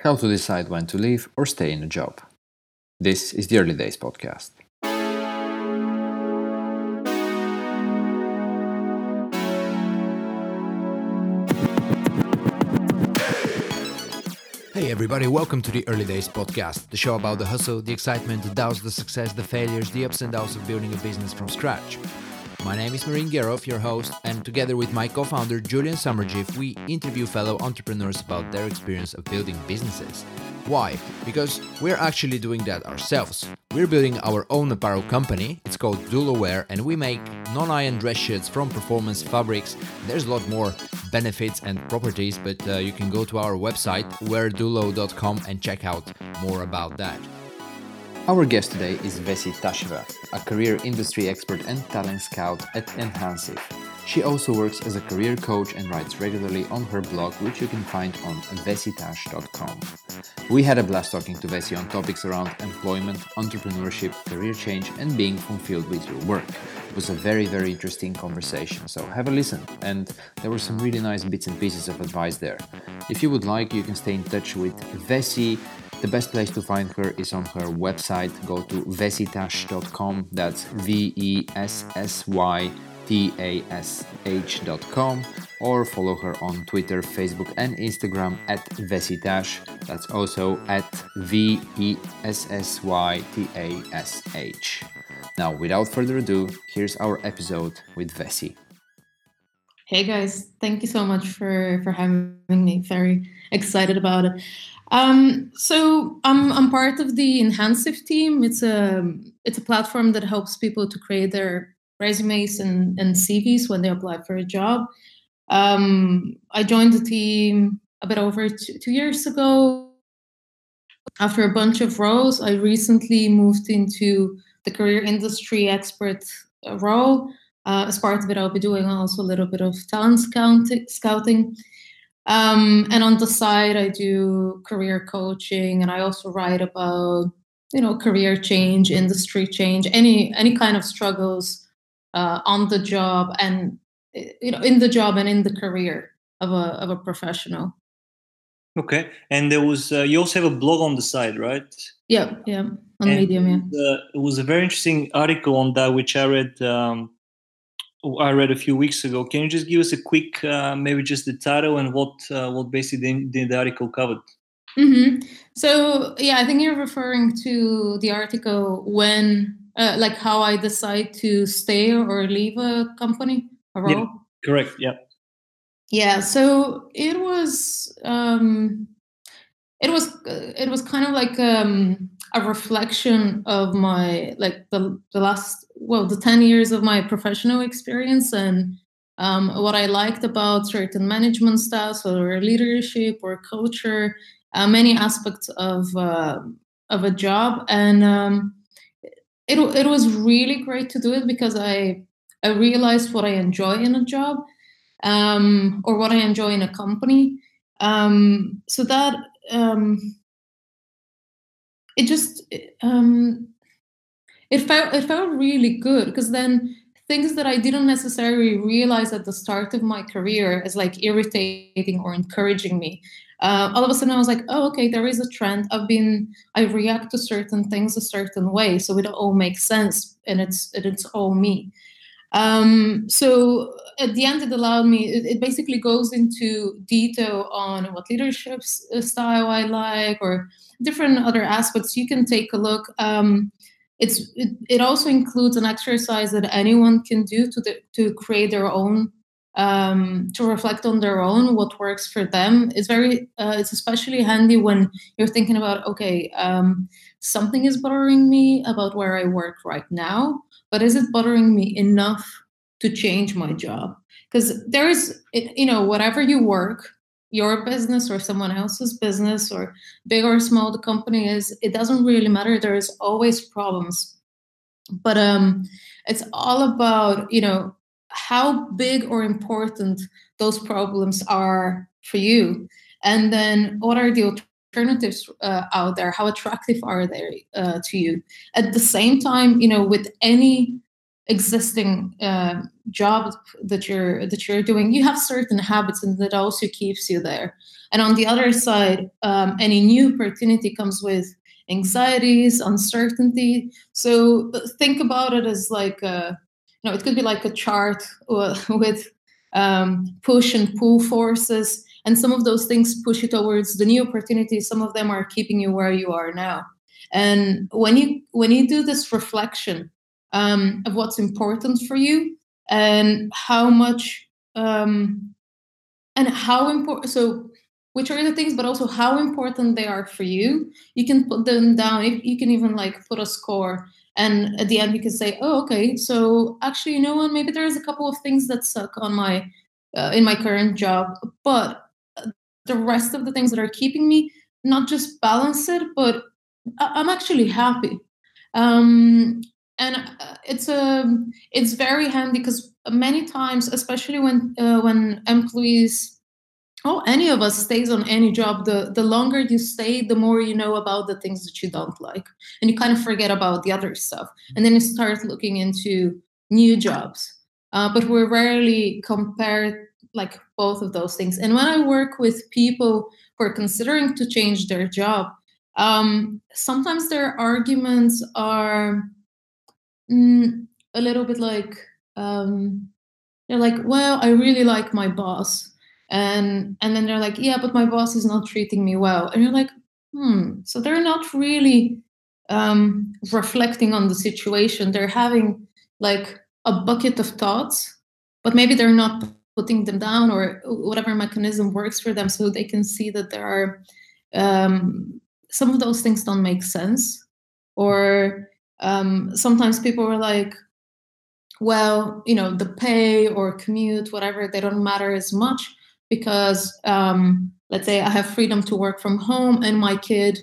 how to decide when to leave or stay in a job. This is the Early Days podcast. Hey everybody, welcome to the Early Days podcast, the show about the hustle, the excitement, the doubts, the success, the failures, the ups and downs of building a business from scratch. My name is Marine Gerov, your host, and together with my co-founder Julian Summerjiff, we interview fellow entrepreneurs about their experience of building businesses. Why? Because we're actually doing that ourselves. We're building our own apparel company. It's called Duloware, and we make non-iron dress shirts from performance fabrics. There's a lot more benefits and properties, but uh, you can go to our website weardulo.com and check out more about that. Our guest today is Vessy Tasheva, a career industry expert and talent scout at Enhancv. She also works as a career coach and writes regularly on her blog, which you can find on vessytash.com. We had a blast talking to Vessy on topics around employment, entrepreneurship, career change, and being fulfilled with your work. It was a very, very interesting conversation, so have a listen. And there were some really nice bits and pieces of advice there. If you would like, you can stay in touch with Vessy. The best place to find her is on her website. Go to vessytash.com. That's V E S S Y T A S H.com, or follow her on Twitter, Facebook, and Instagram at Vessytash. That's also at V E S S Y T A S H. Now, without further ado, here's our episode with Vessy. Hey guys, thank you so much for for having me. Very excited about it. Um, so I'm I'm part of the Enhancv team. It's a it's a platform that helps people to create their resumes and, and CVs when they apply for a job. Um, I joined the team a bit over two, two years ago. After a bunch of roles, I recently moved into the career industry expert uh, role. Uh, as part of it, I'll be doing also a little bit of talent scouting. Um, and on the side, I do career coaching, and I also write about you know career change, industry change, any any kind of struggles uh, on the job and you know in the job and in the career of a of a professional. Okay, and there was uh, you also have a blog on the side, right? Yeah, yeah, on and, Medium. Yeah, uh, it was a very interesting article on that which I read. Um, I read a few weeks ago. Can you just give us a quick, uh, maybe just the title and what uh, what basically the, the article covered? Mm-hmm. So yeah, I think you're referring to the article when uh, like how I decide to stay or leave a company, a role. Yeah, correct. Yeah. Yeah. So it was. Um, it was. It was kind of like um, a reflection of my like the the last well the ten years of my professional experience and um, what I liked about certain management styles or leadership or culture, uh, many aspects of uh, of a job, and um, it it was really great to do it because I I realized what I enjoy in a job, um, or what I enjoy in a company. Um, so that um, it just um, it felt it felt really good because then things that I didn't necessarily realize at the start of my career as like irritating or encouraging me uh, all of a sudden I was like, oh, okay, there is a trend. I've been, I react to certain things a certain way, so it all makes sense, and it's it's all me. Um, so at the end, it allowed me. It, it, basically goes into detail on what leadership uh, style I like, or different other aspects. You can take a look. Um, it's it, it also includes an exercise that anyone can do to the, to create their own um, to reflect on their own what works for them. Is very uh, it's especially handy when you're thinking about okay um, something is bothering me about where i work right now but is it bothering me enough to change my job? Because there is you know whatever you work your business or someone else's business or big or small the company is it doesn't really matter. There is always problems. But um it's all about you know how big or important those problems are for you. And then what are the alternatives uh, out there? How attractive are they uh, to you? At the same time you know with any existing uh, job that you're that you're doing you have certain habits and that also keeps you there. And on the other side um, any new opportunity comes with anxieties uncertainty. So uh, think about it as like a, you know it could be like a chart with um, push and pull forces. And some of those things push you towards the new opportunities some of them are keeping you where you are now. And when you when you do this reflection um, of what's important for you and how much um, and how important so which are the things but also how important they are for you. You can put them down. You can even like put a score and at the end you can say oh okay so actually you know what? Maybe there's a couple of things that suck on my uh, in my current job but the rest of the things that are keeping me not just balance it but i'm actually happy. Um, and uh, it's a um, it's very handy because many times especially when uh, when employees oh any of us stays on any job the the longer you stay the more you know about the things that you don't like. And you kind of forget about the other stuff. And then you start looking into new jobs. Uh, but we're rarely compared like both of those things. And when i work with people who are considering to change their job um, sometimes their arguments are mm, a little bit like um, they're like well i really like my boss and and then they're like yeah but my boss is not treating me well and you're like hmm so they're not really um, reflecting on the situation. They're having like a bucket of thoughts but maybe they're not putting them down or whatever mechanism works for them so they can see that there are um, some of those things don't make sense or um, sometimes people are like well you know the pay or commute whatever they don't matter as much because um, let's say i have freedom to work from home and my kid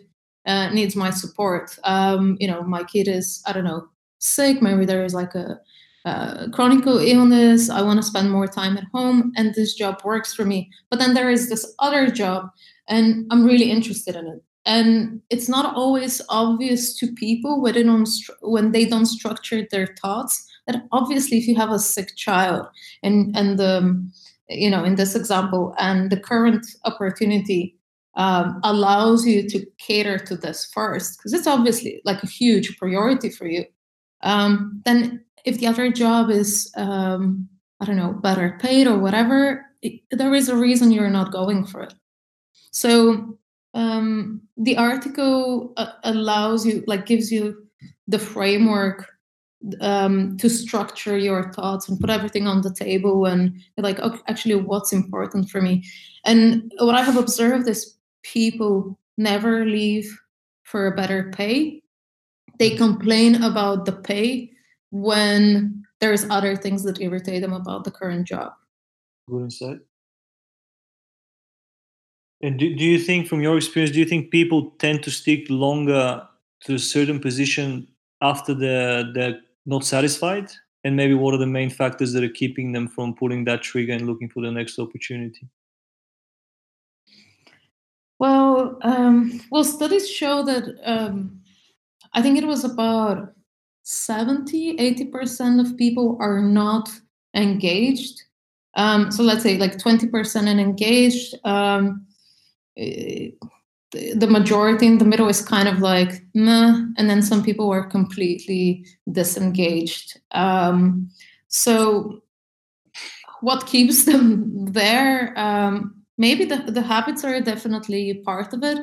uh, needs my support. Um, you know my kid is i don't know sick maybe there is like a, a chronic illness i want to spend more time at home and this job works for me. But then there is this other job and i'm really interested in it and it's not always obvious to people when they don't when they don't structure their thoughts that obviously if you have a sick child and and the you know in this example and the current opportunity um, allows you to cater to this first because it's obviously like a huge priority for you um, then if the other job is um, i don't know better paid or whatever it, there is a reason you're not going for it. So um, the article uh, allows you like gives you the framework um, to structure your thoughts and put everything on the table and like okay, actually what's important for me? And what i have observed is people never leave for a better pay. They complain about the pay when there's other things that irritate them about the current job. Good insight and do, do you think from your experience do you think people tend to stick longer to a certain position after they're not satisfied? And maybe what are the main factors that are keeping them from pulling that trigger and looking for the next opportunity? Well um, well studies show that um, i think it was about 70 80% of people are not engaged. Um, so let's say like 20% and engaged. Um, the majority in the middle is kind of like meh, and then some people were completely disengaged. Um, so, what keeps them there? Um, maybe the, the habits are definitely part of it.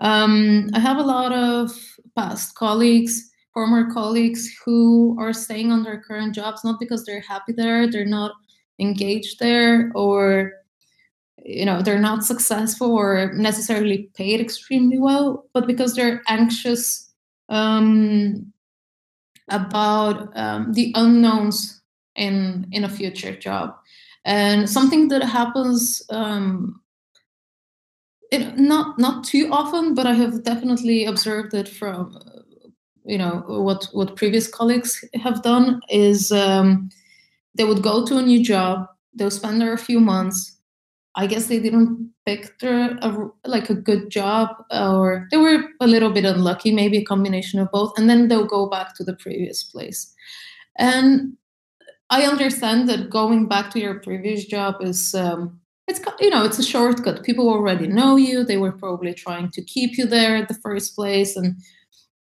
Um, I have a lot of past colleagues, former colleagues who are staying on their current jobs not because they're happy there, they're not engaged there, or you know they're not successful or necessarily paid extremely well but because they're anxious um, about um, the unknowns in in a future job. And something that happens um, it, not not too often but i have definitely observed it from you know what what previous colleagues have done is um, they would go to a new job they'll spend there a few months I guess they didn't pick a, like a good job, or they were a little bit unlucky, maybe a combination of both, and then they'll go back to the previous place. And I understand that going back to your previous job is um, it's you know it's a shortcut. People already know you. They were probably trying to keep you there at the first place and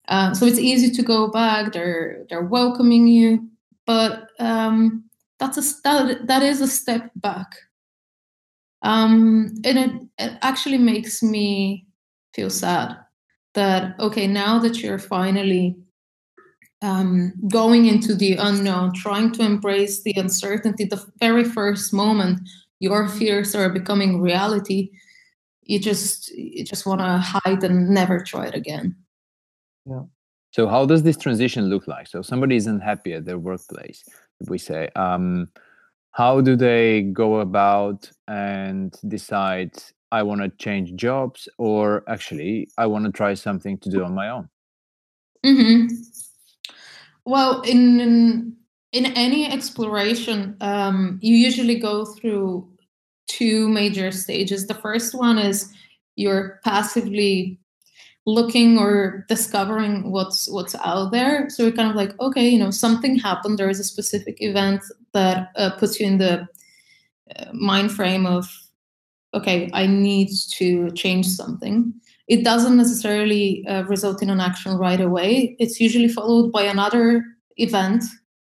uh, so it's easy to go back. They're they're welcoming you but um, that's a that, that is a step back um, and it, it actually makes me feel sad that okay now that you're finally um, going into the unknown trying to embrace the uncertainty the very first moment your fears are becoming reality you just you just want to hide and never try it again. Yeah. So how does this transition look like? So somebody isn't happy at their workplace we say um, how do they go about and decide i want to change jobs or actually i want to try something to do on my own mm-hmm. well in in any exploration, um, you usually go through two major stages. The first one is you're passively looking or discovering what's what's out there. So we're kind of like, okay, you know, something happened. There is a specific event that uh, puts you in the uh, mind frame of, okay, I need to change something. It doesn't necessarily uh, result in an action right away. It's usually followed by another event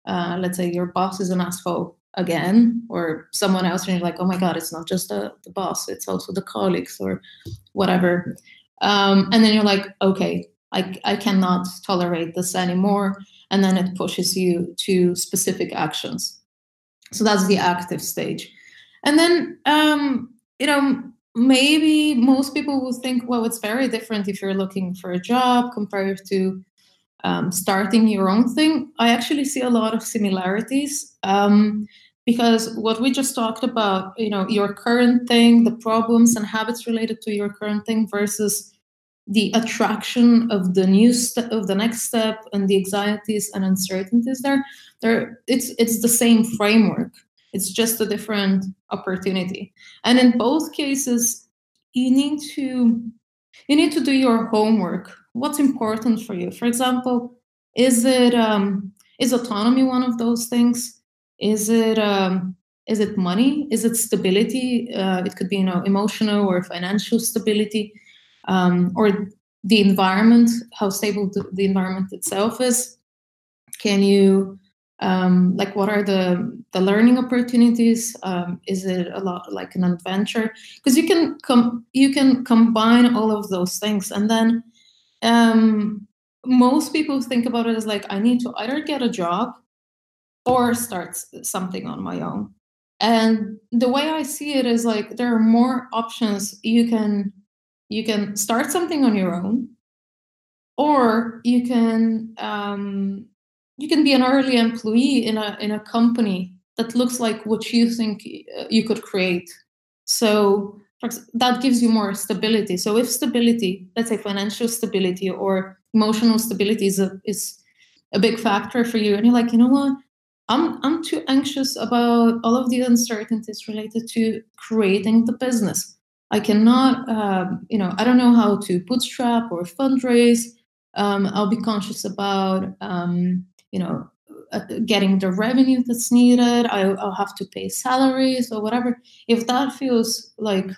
uh, let's say your boss is an asshole again or someone else and you're like oh my god it's not just the, the boss it's also the colleagues or whatever um, and then you're like okay I, I cannot tolerate this anymore. And then it pushes you to specific actions. So that's the active stage. And then um, you know maybe most people will think well it's very different if you're looking for a job compared to um, starting your own thing, I actually see a lot of similarities um, because what we just talked about, you know, your current thing, the problems and habits related to your current thing versus the attraction of the new step of the next step and the anxieties and uncertainties there there it's it's the same framework. It's just a different opportunity. And in both cases you need to you need to do your homework. What's important for you? For example is it um, is autonomy one of those things? Is it um, is it money? Is it stability? Uh, it could be you know emotional or financial stability um, or the environment how stable the, environment itself is can you um, like what are the the learning opportunities um, is it a lot like an adventure because you can com- you can combine all of those things and then um, most people think about it as like I need to either get a job or start something on my own. And the way I see it is like there are more options. You can you can start something on your own, or you can um, you can be an early employee in a in a company that looks like what you think uh, you could create. So that gives you more stability. So if stability, let's say financial stability or emotional stability is a is a big factor for you, and you're like, you know what, I'm I'm too anxious about all of the uncertainties related to creating the business. I cannot, um, you know, I don't know how to bootstrap or fundraise. Um, I'll be conscious about, um, you know, uh, getting the revenue that's needed. I, will have to pay salaries or whatever. If that feels like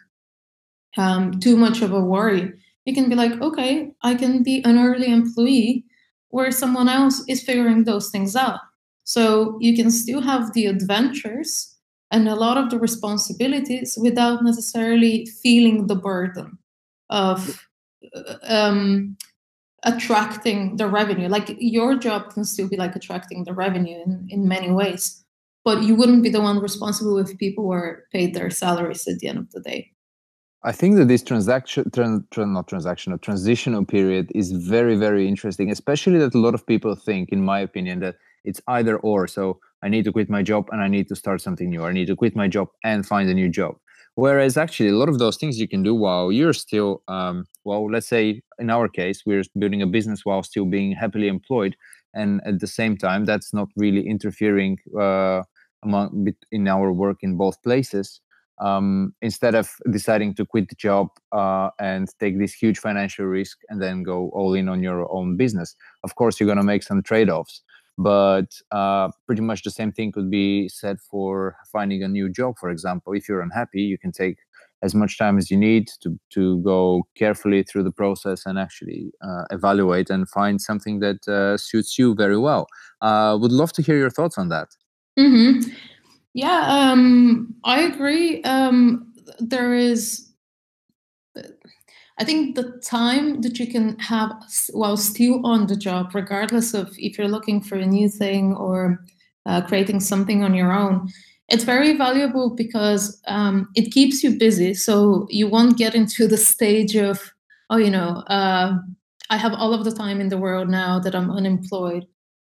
um, too much of a worry, you can be like, okay, I can be an early employee where someone else is figuring those things out. So you can still have the adventures and a lot of the responsibilities without necessarily feeling the burden of uh, um, attracting the revenue. Like your job can still be like attracting the revenue in, in many ways, but you wouldn't be the one responsible if people were paid their salaries at the end of the day. I think that this transaction, tran, tran, not transactional, transitional period is very, very interesting, especially that a lot of people think, in my opinion, that it's either or. So I need to quit my job and I need to start something new. I need to quit my job and find a new job. Whereas actually, a lot of those things you can do while you're still, um, well, let's say in our case, we're building a business while still being happily employed. And at the same time, that's not really interfering uh, among in our work in both places um, instead of deciding to quit the job uh, and take this huge financial risk and then go all in on your own business. Of course, you're going to make some trade offs. But uh, pretty much the same thing could be said for finding a new job for example if you're unhappy you can take as much time as you need to to go carefully through the process and actually uh, evaluate and find something that uh, suits you very well. Uh, would love to hear your thoughts on that. Mm-hmm. Yeah, um, I agree. Um, there is, I think, the time that you can have while still on the job, regardless of if you're looking for a new thing or uh, creating something on your own it's very valuable because um, it keeps you busy. So you won't get into the stage of, oh, you know, uh, I have all of the time in the world now that I'm unemployed.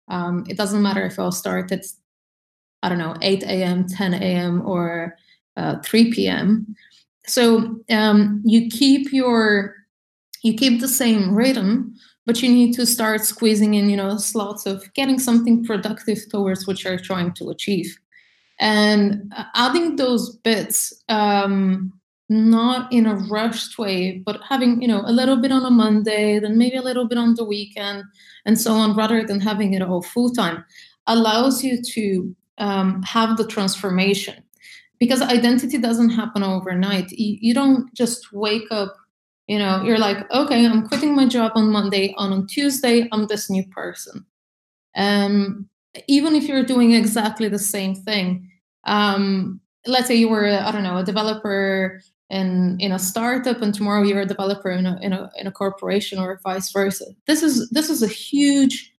Um, it doesn't matter if I'll start at, I don't know, 8 a.m., 10 a.m., or uh, 3 p.m. So um, you keep your you keep the same rhythm, but you need to start squeezing in, you know, slots of getting something productive towards what you're trying to achieve. And adding those bits um, not in a rushed way but having you know a little bit on a monday then maybe a little bit on the weekend and so on rather than having it all full time allows you to um, have the transformation because identity doesn't happen overnight. You, you don't just wake up you know you're like okay i'm quitting my job on monday and on tuesday i'm this new person. Um, even if you're doing exactly the same thing um, let's say you were i don't know a developer in in a startup and tomorrow you're a developer in a, in a in a corporation or vice versa. This is this is a huge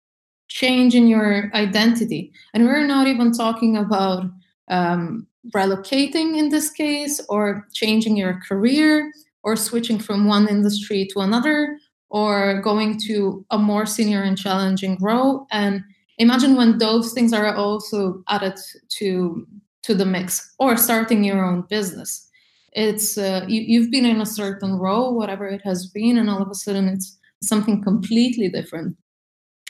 change in your identity. And we're not even talking about um, relocating in this case or changing your career or switching from one industry to another or going to a more senior and challenging role. And imagine when those things are also added to to the mix or starting your own business. It's uh, you, you've been in a certain role whatever it has been and all of a sudden it's something completely different.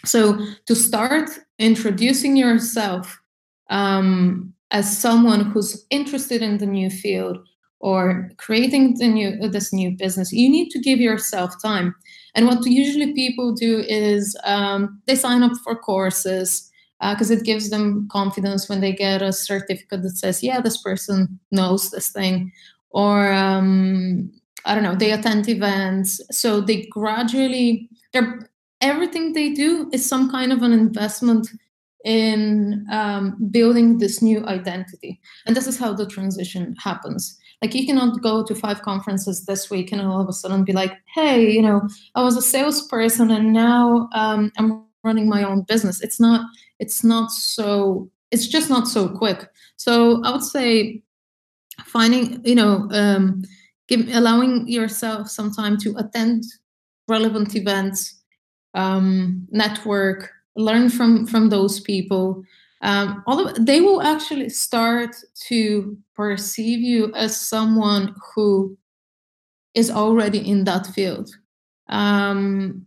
So to start introducing yourself um, as someone who's interested in the new field or creating the new this new business you need to give yourself time and what usually people do is um, they sign up for courses because uh, it gives them confidence when they get a certificate that says, yeah, this person knows this thing. Or, um, I don't know, they attend events. So they gradually, they're, everything they do is some kind of an investment in um, building this new identity. And this is how the transition happens. Like you cannot go to five conferences this week and all of a sudden be like, hey, you know, I was a salesperson and now um, I'm running my own business. It's not it's not so it's just not so quick so i would say finding you know um, give, allowing yourself some time to attend relevant events um, network learn from from those people. Um, of they will actually start to perceive you as someone who is already in that field. Um,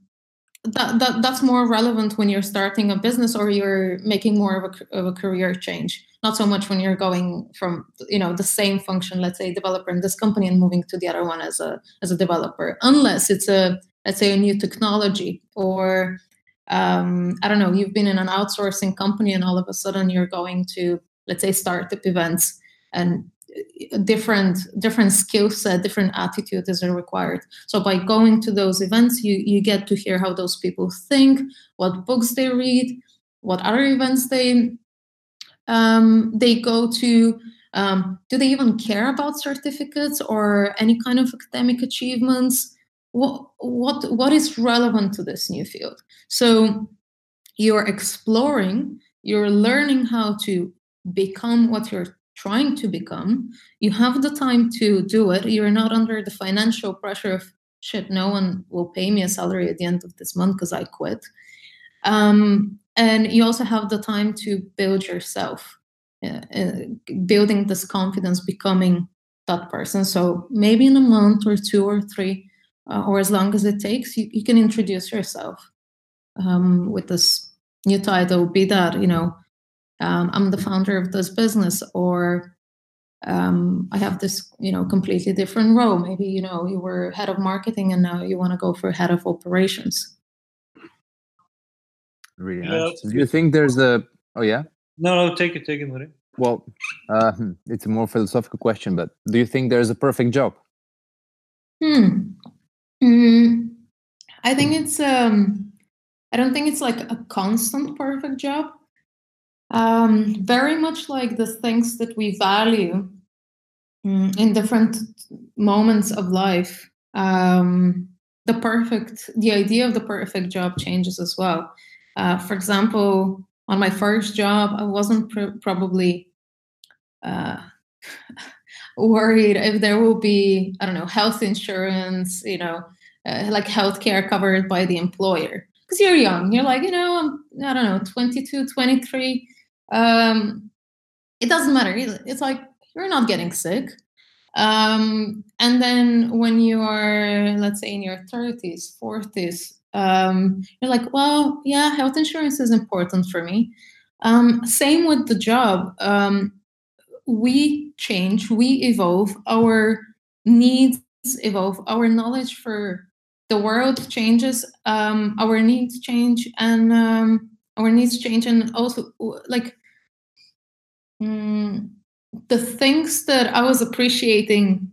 that, that that's more relevant when you're starting a business or you're making more of a, of a career change. Not so much when you're going from you know the same function let's say developer in this company and moving to the other one as a as a developer. Unless it's a let's say a new technology or um, i don't know you've been in an outsourcing company and all of a sudden you're going to let's say startup events and different different skill set different attitude is required. So by going to those events you you get to hear how those people think what books they read what other events they um, they go to um, do they even care about certificates or any kind of academic achievements what what what is relevant to this new field? So you're exploring you're learning how to become what you're trying to become. You have the time to do it. You're not under the financial pressure of shit no one will pay me a salary at the end of this month because i quit. Um, and you also have the time to build yourself uh, uh, building this confidence becoming that person. So maybe in a month or two or three uh, or as long as it takes you, you can introduce yourself um, with this new title be that you know um, i'm the founder of this business or um, i have this you know completely different role maybe you know you were head of marketing and now you want to go for head of operations really Yeah, nice. Do you think there's a? Oh yeah. No, no, take it, take it, Marie. Well, uh, it's a more philosophical question, but do you think there's a perfect job? Hmm. Mm, I think it's um I don't think it's like a constant perfect job. Um, very much like the things that we value mm, in different moments of life. Um, the perfect, the idea of the perfect job changes as well. Uh, for example, on my first job, I wasn't pr- probably uh, worried if there will be, I don't know, health insurance, you know, uh, like healthcare covered by the employer. Because you're young, you're like, you know, I'm, I don't know, 22, 23. Um, it doesn't matter. It's like you're not getting sick. Um, and then when you are, let's say, in your 30s, 40s, um, you're like, well, yeah, health insurance is important for me. Um, same with the job. We change, we evolve, our needs evolve, our knowledge for the world changes, um, our needs change, and um, our needs change, and also like mm, the things that I was appreciating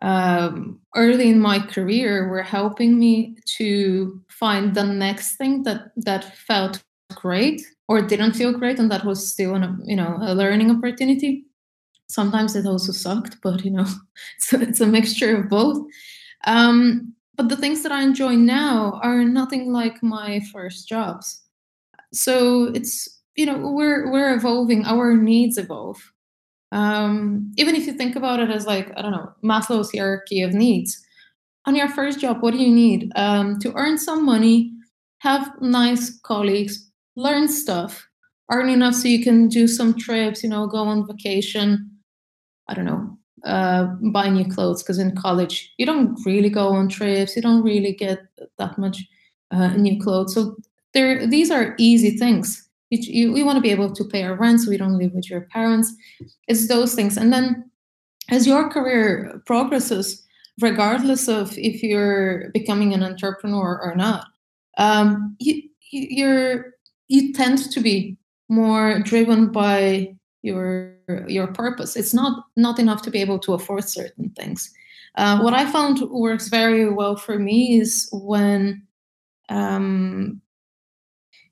um, early in my career were helping me to find the next thing that that felt great or didn't feel great, and that was still an you know a learning opportunity sometimes it also sucked but you know it's it's a mixture of both. Um, but the things that i enjoy now are nothing like my first jobs. So it's you know we're we're evolving our needs evolve. Um, even if you think about it as like i don't know maslow's hierarchy of needs on your first job what do you need? Um, to earn some money have nice colleagues learn stuff earn enough so you can do some trips you know go on vacation I don't know, uh, buy new clothes because in college you don't really go on trips, you don't really get that much uh, new clothes. So there, these are easy things. You, you, we want to be able to pay our rent, so we don't live with your parents. It's those things, and then as your career progresses, regardless of if you're becoming an entrepreneur or not, um, you, you're you tend to be more driven by your your purpose. It's not not enough to be able to afford certain things. Uh, what I found works very well for me is when um,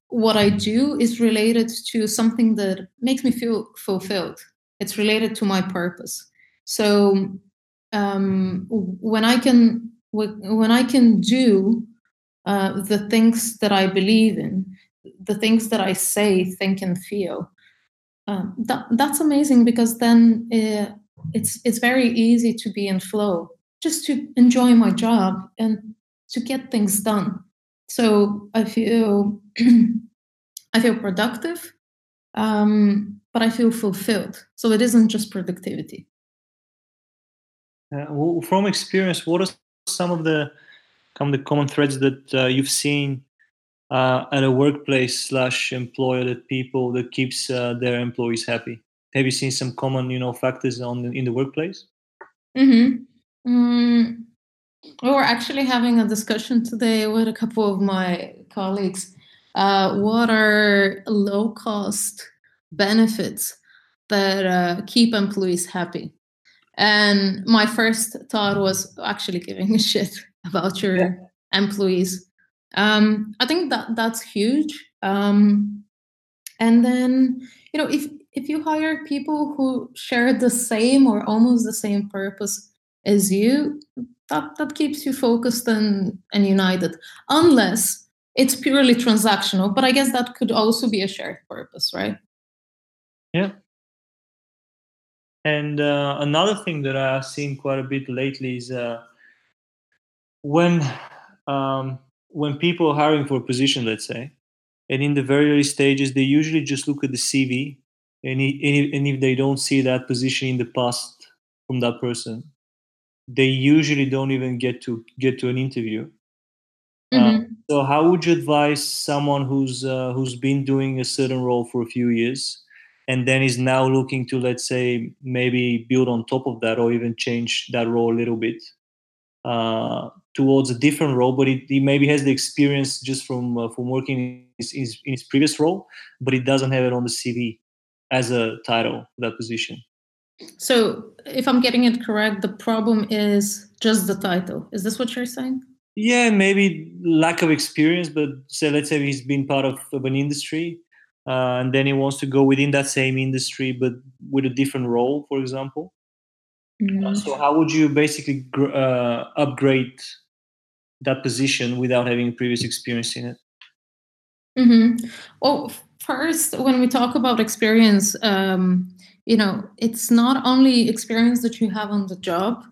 what I do is related to something that makes me feel fulfilled. It's related to my purpose. So um, when I can when I can do uh, the things that I believe in, the things that I say, think, and feel, um, that, that's amazing because then uh, it's it's very easy to be in flow just to enjoy my job and to get things done. So i feel i feel productive um, but i feel fulfilled. So it isn't just productivity. Uh, well, from experience what are some of the of the common threads that uh, you've seen uh, at a workplace slash employer that people that keeps uh, their employees happy? Have you seen some common you know factors on the, in the workplace? Mm-hmm. Mm, we were actually having a discussion today with a couple of my colleagues. Uh, what are low cost benefits that uh, keep employees happy? And my first thought was actually giving a shit about your yeah. employees um, I think that that's huge. Um, and then you know if if you hire people who share the same or almost the same purpose as you, that that keeps you focused and and united. Unless it's purely transactional, but I guess that could also be a shared purpose, right? Yeah. And uh, another thing that I've seen quite a bit lately is uh, when um, when people are hiring for a position, let's say, and in the very early stages, they usually just look at the CV, and, and if they don't see that position in the past from that person, they usually don't even get to get to an interview. Uh, mm-hmm. Uh, so, how would you advise someone who's uh, who's been doing a certain role for a few years, and then is now looking to, let's say, maybe build on top of that, or even change that role a little bit? Uh, towards a different role, but he, maybe has the experience just from uh, from working in his, in his, previous role, but he doesn't have it on the CV as a title for that position. So, if I'm getting it correct, the problem is just the title. Is this what you're saying? Yeah, maybe lack of experience, but say let's say he's been part of, of an industry, uh, and then he wants to go within that same industry, but with a different role, for example. Mm-hmm. Uh, so, how would you basically gr- uh, upgrade that position without having previous experience in it? Mm-hmm. Well, first, when we talk about experience, um, you know, it's not only experience that you have on the job.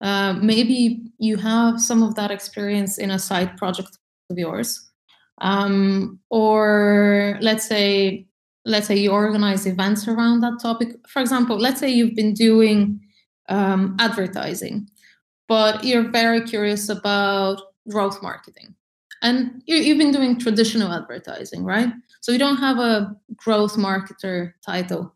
Uh, maybe you have some of that experience in a side project of yours, um, or let's say, let's say you organize events around that topic. For example, let's say you've been doing um, advertising, but you're very curious about growth marketing. And you, have been doing traditional advertising, right? So you don't have a growth marketer title.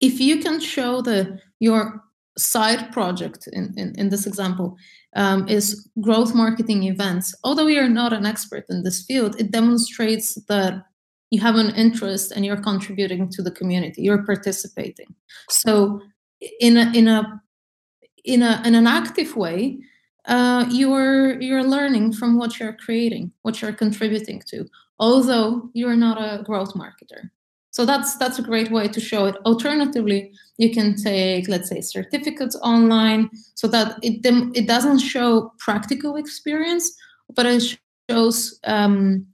If you can show the your side project in, in, in this example um, is growth marketing events, although you're not an expert in this field, it demonstrates that you have an interest and you're contributing to the community, you're participating. So in a in a in a in an active way, uh, you're you're learning from what you're creating, what you're contributing to, although you're not a growth marketer. So that's that's a great way to show it. Alternatively, you can take, let's say, certificates online, so that it it doesn't show practical experience, but it shows um,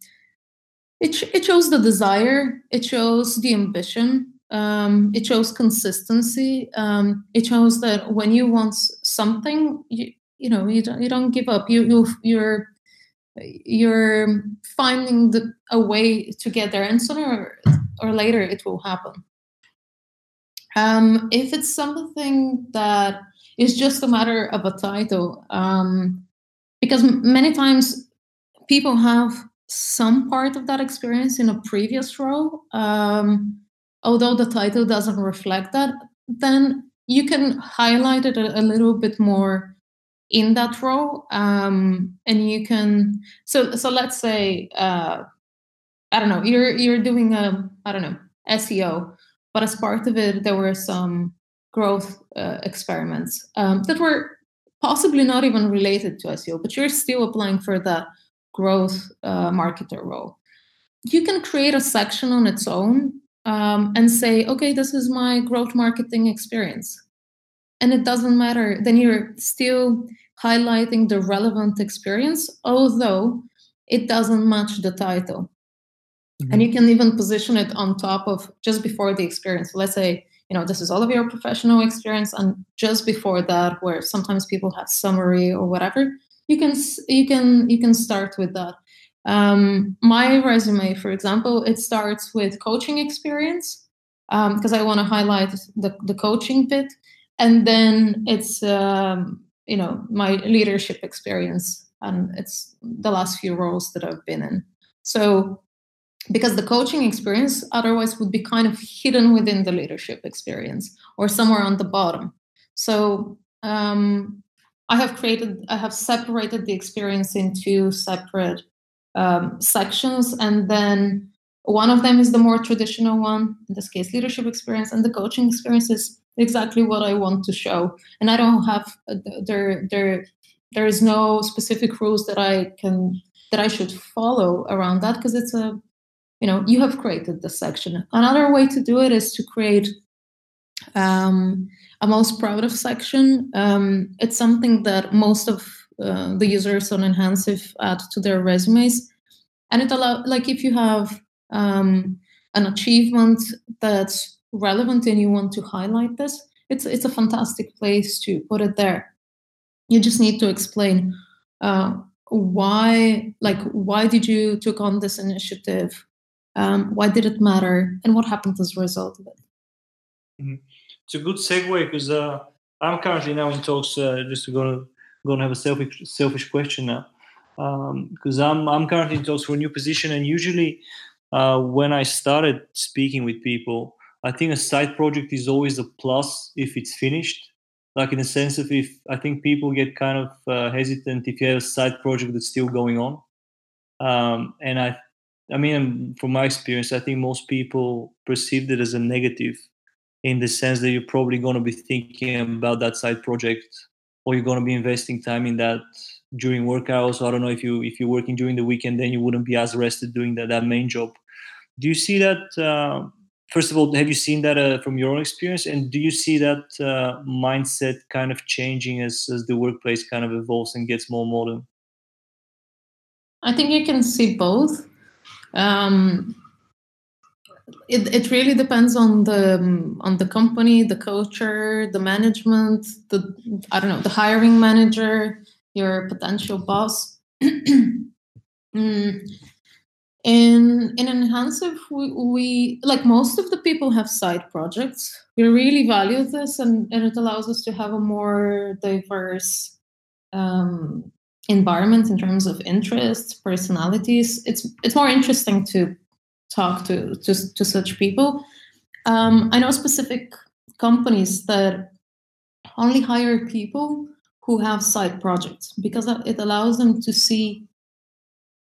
it it shows the desire, it shows the ambition, um, it shows consistency. Um, it shows that when you want something, you, you know you don't you don't give up. You you you're you're finding the, a way to get there and sooner or, later it will happen. Um, if it's something that is just a matter of a title um, because many times people have some part of that experience in a previous role um, although the title doesn't reflect that then you can highlight it a, a little bit more in that role um, and you can so so let's say uh, i don't know you're you're doing a i don't know seo but as part of it there were some growth uh, experiments um, that were possibly not even related to seo but you're still applying for that growth uh, marketer role. You can create a section on its own um, and say okay this is my growth marketing experience and it doesn't matter. Then you're still highlighting the relevant experience although it doesn't match the title. Mm-hmm. and you can even position it on top of just before the experience. Let's say you know this is all of your professional experience and just before that where sometimes people have summary or whatever you can you can you can start with that. Um, my resume for example it starts with coaching experience because um, i want to highlight the, the coaching bit and then it's um, you know my leadership experience and it's the last few roles that i've been in. So because the coaching experience otherwise would be kind of hidden within the leadership experience or somewhere on the bottom. So um, i have created i have separated the experience into separate um, sections and then one of them is the more traditional one in this case leadership experience and the coaching experience is exactly what I want to show. And I don't have uh, there there there is no specific rules that I can that I should follow around that because it's a you know you have created the section. Another way to do it is to create um, a most proud of section. Um, it's something that most of uh, the users on Enhancv add to their resumes, and it allow like if you have um, an achievement that's relevant and you want to highlight this, it's it's a fantastic place to put it there. You just need to explain uh, why, like, why did you took on this initiative? Um, why did it matter, and what happened as a result of it? Mm-hmm. It's a good segue because uh, I'm currently now in talks. Uh, just to go to have a selfish selfish question now, because um, I'm I'm currently in talks for a new position, and usually uh, when I started speaking with people, I think a side project is always a plus if it's finished. like in the sense of if I think people get kind of uh, hesitant if you have a side project that's still going on, um, and I, I mean, from my experience, I think most people perceive it as a negative, in the sense that you're probably going to be thinking about that side project, or you're going to be investing time in that during work hours. So I don't know if you if you're working during the weekend, then you wouldn't be as rested doing that that main job. Do you see that? Uh, first of all, have you seen that uh, from your own experience, and do you see that uh, mindset kind of changing as as the workplace kind of evolves and gets more modern? I think you can see both. Um, it, it really depends on the on the company, the culture, the management, the I don't know, the hiring manager, your potential boss. mm, in in Enhancv, we, we, like most of the people have side projects. We really value this, and, and it allows us to have a more diverse um, environment in terms of interests, personalities. It's it's more interesting to talk to to, to such people. Um, I know specific companies that only hire people who have side projects because it allows them to see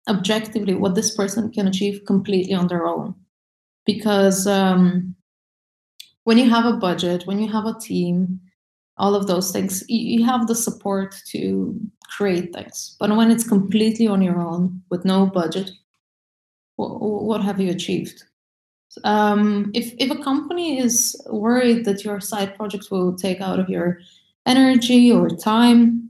objectively what this person can achieve completely on their own. Because um, when you have a budget, when you have a team, all of those things, you, have the support to create things. But when it's completely on your own with no budget, what, what have you achieved? Um, if if a company is worried that your side projects will take out of your energy or time,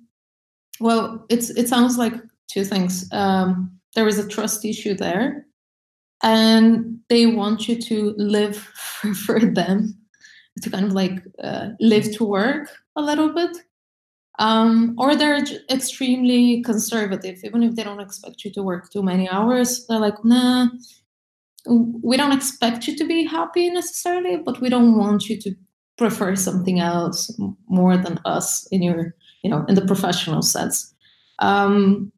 well, it's it sounds like two things. Um, there is a trust issue there and they want you to live for, for them to kind of like uh, live to work a little bit. Um, or they're extremely conservative. Even if they don't expect you to work too many hours they're like nah we don't expect you to be happy necessarily but we don't want you to prefer something else more than us in your you know in the professional sense. Um,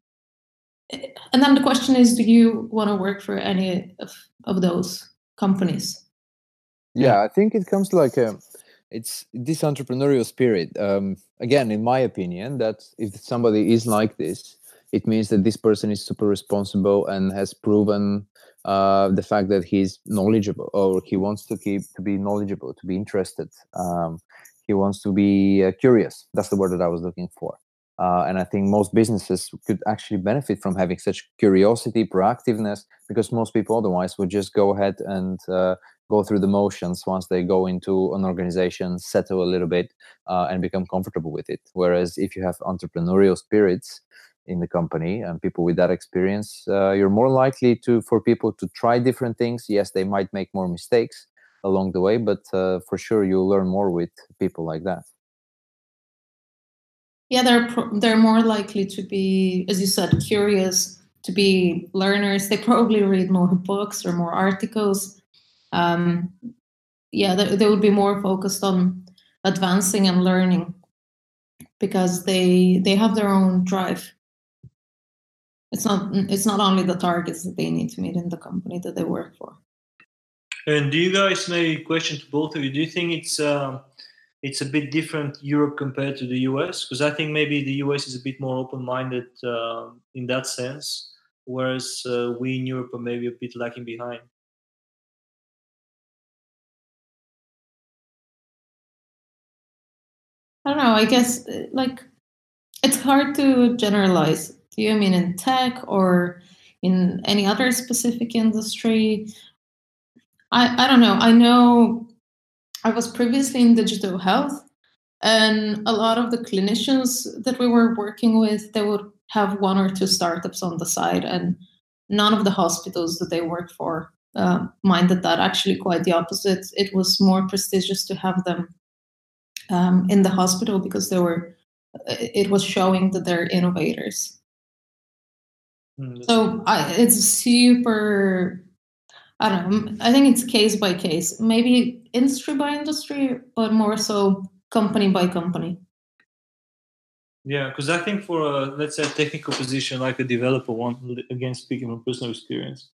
and then the question is do you want to work for any of, of those companies? Yeah i think it comes like a it's this entrepreneurial spirit. Um, again in my opinion that if somebody is like this it means that this person is super responsible and has proven uh, the fact that he's knowledgeable or he wants to keep to be knowledgeable to be interested. Um, he wants to be uh, curious. That's the word that i was looking for uh, and I think most businesses could actually benefit from having such curiosity, proactiveness, because most people otherwise would just go ahead and uh, go through the motions once they go into an organization, settle a little bit, uh, and become comfortable with it. Whereas if you have entrepreneurial spirits in the company and people with that experience, uh, you're more likely to for people to try different things. Yes, they might make more mistakes along the way, but uh, for sure you'll learn more with people like that yeah they're they're more likely to be as you said curious to be learners. They probably read more books or more articles. Um, yeah they, they would be more focused on advancing and learning because they they have their own drive. It's not it's not only the targets that they need to meet in the company that they work for. And do you guys maybe question to both of you. Do you think it's uh, it's a bit different Europe compared to the US because I think maybe the US is a bit more open-minded uh, in that sense, whereas uh, we in Europe are maybe a bit lacking behind. I don't know. I guess uh, like it's hard to generalize. Do you mean in tech or in any other specific industry? I, I don't know. I know I was previously in digital health, and a lot of the clinicians that we were working with, they would have one or two startups on the side, and none of the hospitals that they worked for uh, minded that. Actually, quite the opposite. It was more prestigious to have them um, in the hospital because they were. It was showing that they're innovators. Mm, so I, it's super I don't know. I think it's case by case, maybe industry by industry, but more so company by company. Yeah, because I think for a, let's say a technical position like a developer one, again speaking from personal experience,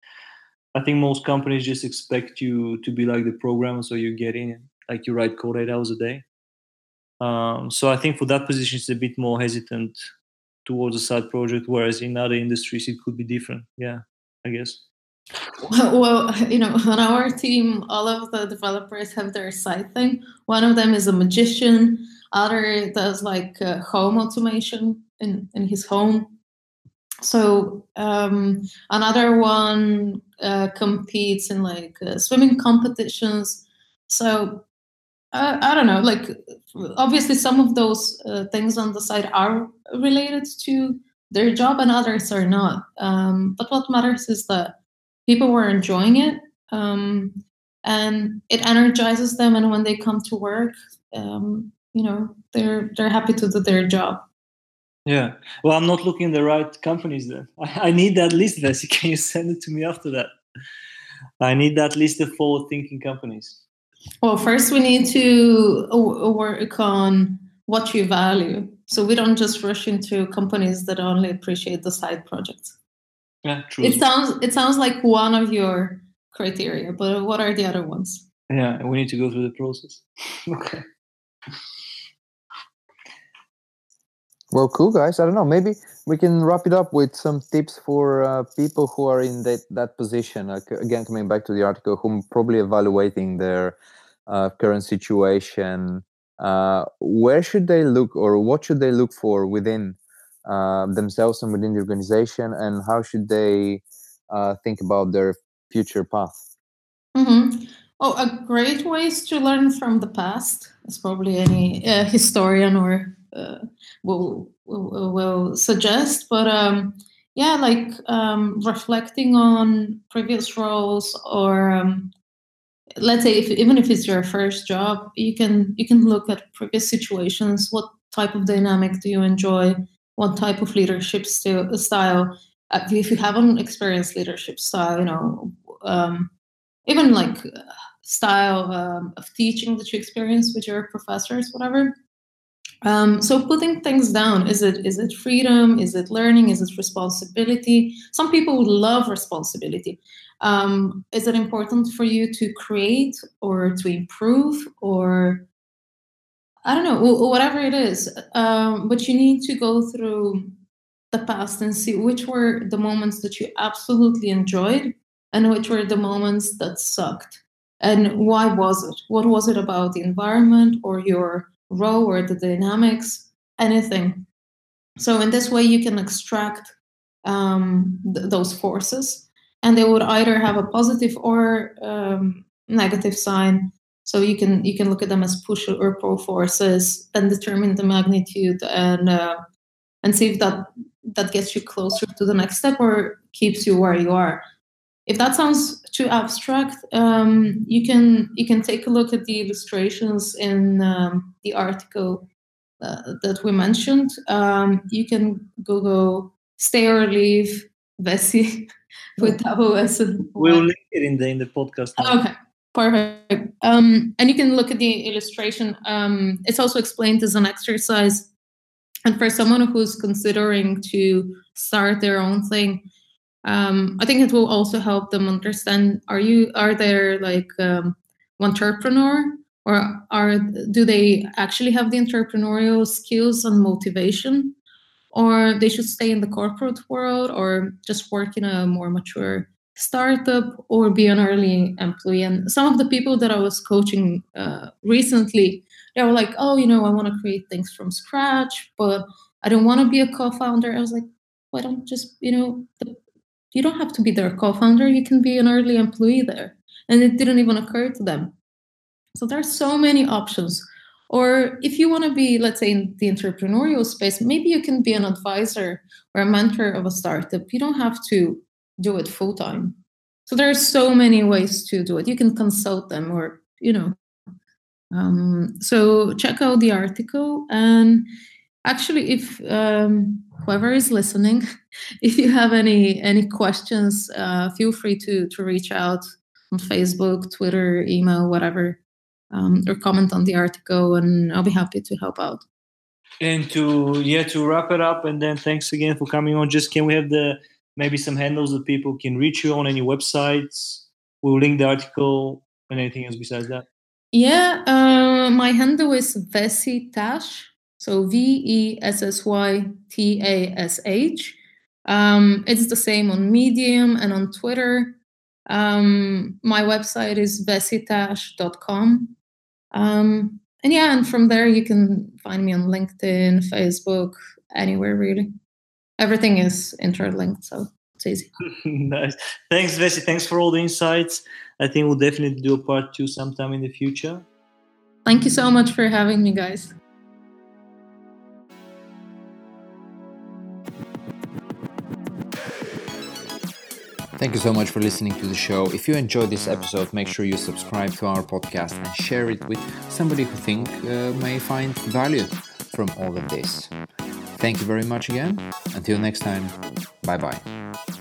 I think most companies just expect you to be like the programmer, so you get in, like you write code eight hours a day. Um, so I think for that position, it's a bit more hesitant towards a side project, whereas in other industries it could be different. Yeah, I guess. Well, you know, on our team, all of the developers have their side thing. One of them is a magician. Other does like uh, home automation in in his home. So um, another one uh, competes in like uh, swimming competitions. So uh, I don't know, like obviously some of those uh, things on the side are related to their job and others are not. Um, but what matters is that people were enjoying it um, and it energizes them. And when they come to work, um, you know, they're they're happy to do their job. Yeah. Well, I'm not looking the right companies then. I, I need that list, Vessy. Can you send it to me after that? I need that list of forward thinking companies. Well, first we need to work on what you value. So we don't just rush into companies that only appreciate the side projects. Yeah, true. It sounds it sounds like one of your criteria, but what are the other ones? Yeah, we need to go through the process. okay. Well, cool, guys. I don't know. Maybe we can wrap it up with some tips for uh, people who are in that that position. Like, again, coming back to the article, who are probably evaluating their uh, current situation. Uh, where should they look, or what should they look for within uh, themselves and within the organization, and how should they uh, think about their future path? Mm-hmm. Oh, a great way is to learn from the past, as probably any uh, historian or uh, will, will, will suggest. But um, yeah, like um, reflecting on previous roles, or um, let's say if, even if it's your first job, you can you can look at previous situations. What type of dynamic do you enjoy? What type of leadership st- style? Uh, if you haven't experienced leadership style, you know, um, even like style um, of teaching that you experience with your professors, whatever um, so putting things down is it is it freedom? Is it learning? Is it responsibility? Some people would love responsibility. Um, is it important for you to create or to improve or I don't know whatever it is? Um, but you need to go through the past and see which were the moments that you absolutely enjoyed and which were the moments that sucked and why was it what was it about the environment or your role or the dynamics, anything. So in this way, you can extract um, th- those forces, and they would either have a positive or um, negative sign. So you can you can look at them as push or pull forces, and determine the magnitude, and uh, and see if that that gets you closer to the next step or keeps you where you are. If that sounds too abstract, um, you can you can take a look at the illustrations in um, the article uh, that we mentioned. Um, you can Google "stay or leave" Vessy with double S. We'll link it in the in the podcast. Now. Okay, perfect. Um, and you can look at the illustration. Um, it's also explained as an exercise, and for someone who's considering to start their own thing um, I think it will also help them understand: Are you are there like um, entrepreneur, or are do they actually have the entrepreneurial skills and motivation, or they should stay in the corporate world, or just work in a more mature startup, or be an early employee? And some of the people that I was coaching uh, recently, they were like, "Oh, you know, I want to create things from scratch, but I don't want to be a co-founder." I was like, "Why don't just you know the you don't have to be their co-founder you can be an early employee there and it didn't even occur to them so there's so many options or if you want to be let's say in the entrepreneurial space maybe you can be an advisor or a mentor of a startup you don't have to do it full time so there are so many ways to do it. You can consult them or you know. Um, so check out the article and actually if um, whoever is listening if you have any any questions uh, feel free to to reach out on facebook twitter email whatever um, or comment on the article and i'll be happy to help out. And to yeah to wrap it up and then thanks again for coming on. Just can we have the maybe some handles that people can reach you on any websites we'll link the article and anything else besides that yeah, uh, my handle is Vessy Tash, so V E S S Y T A S H. Um, it's the same on Medium and on Twitter. Um, my website is vessytash.com. Um, and yeah, and from there you can find me on LinkedIn, Facebook, anywhere really. Everything is interlinked, so it's easy. nice. Thanks, Vessy. Thanks for all the insights. I think we'll definitely do a part two sometime in the future. Thank you so much for having me, guys. Thank you so much for listening to the show. If you enjoyed this episode, make sure you subscribe to our podcast and share it with somebody who think uh, may find value from all of this. Thank you very much again. Until next time, bye bye.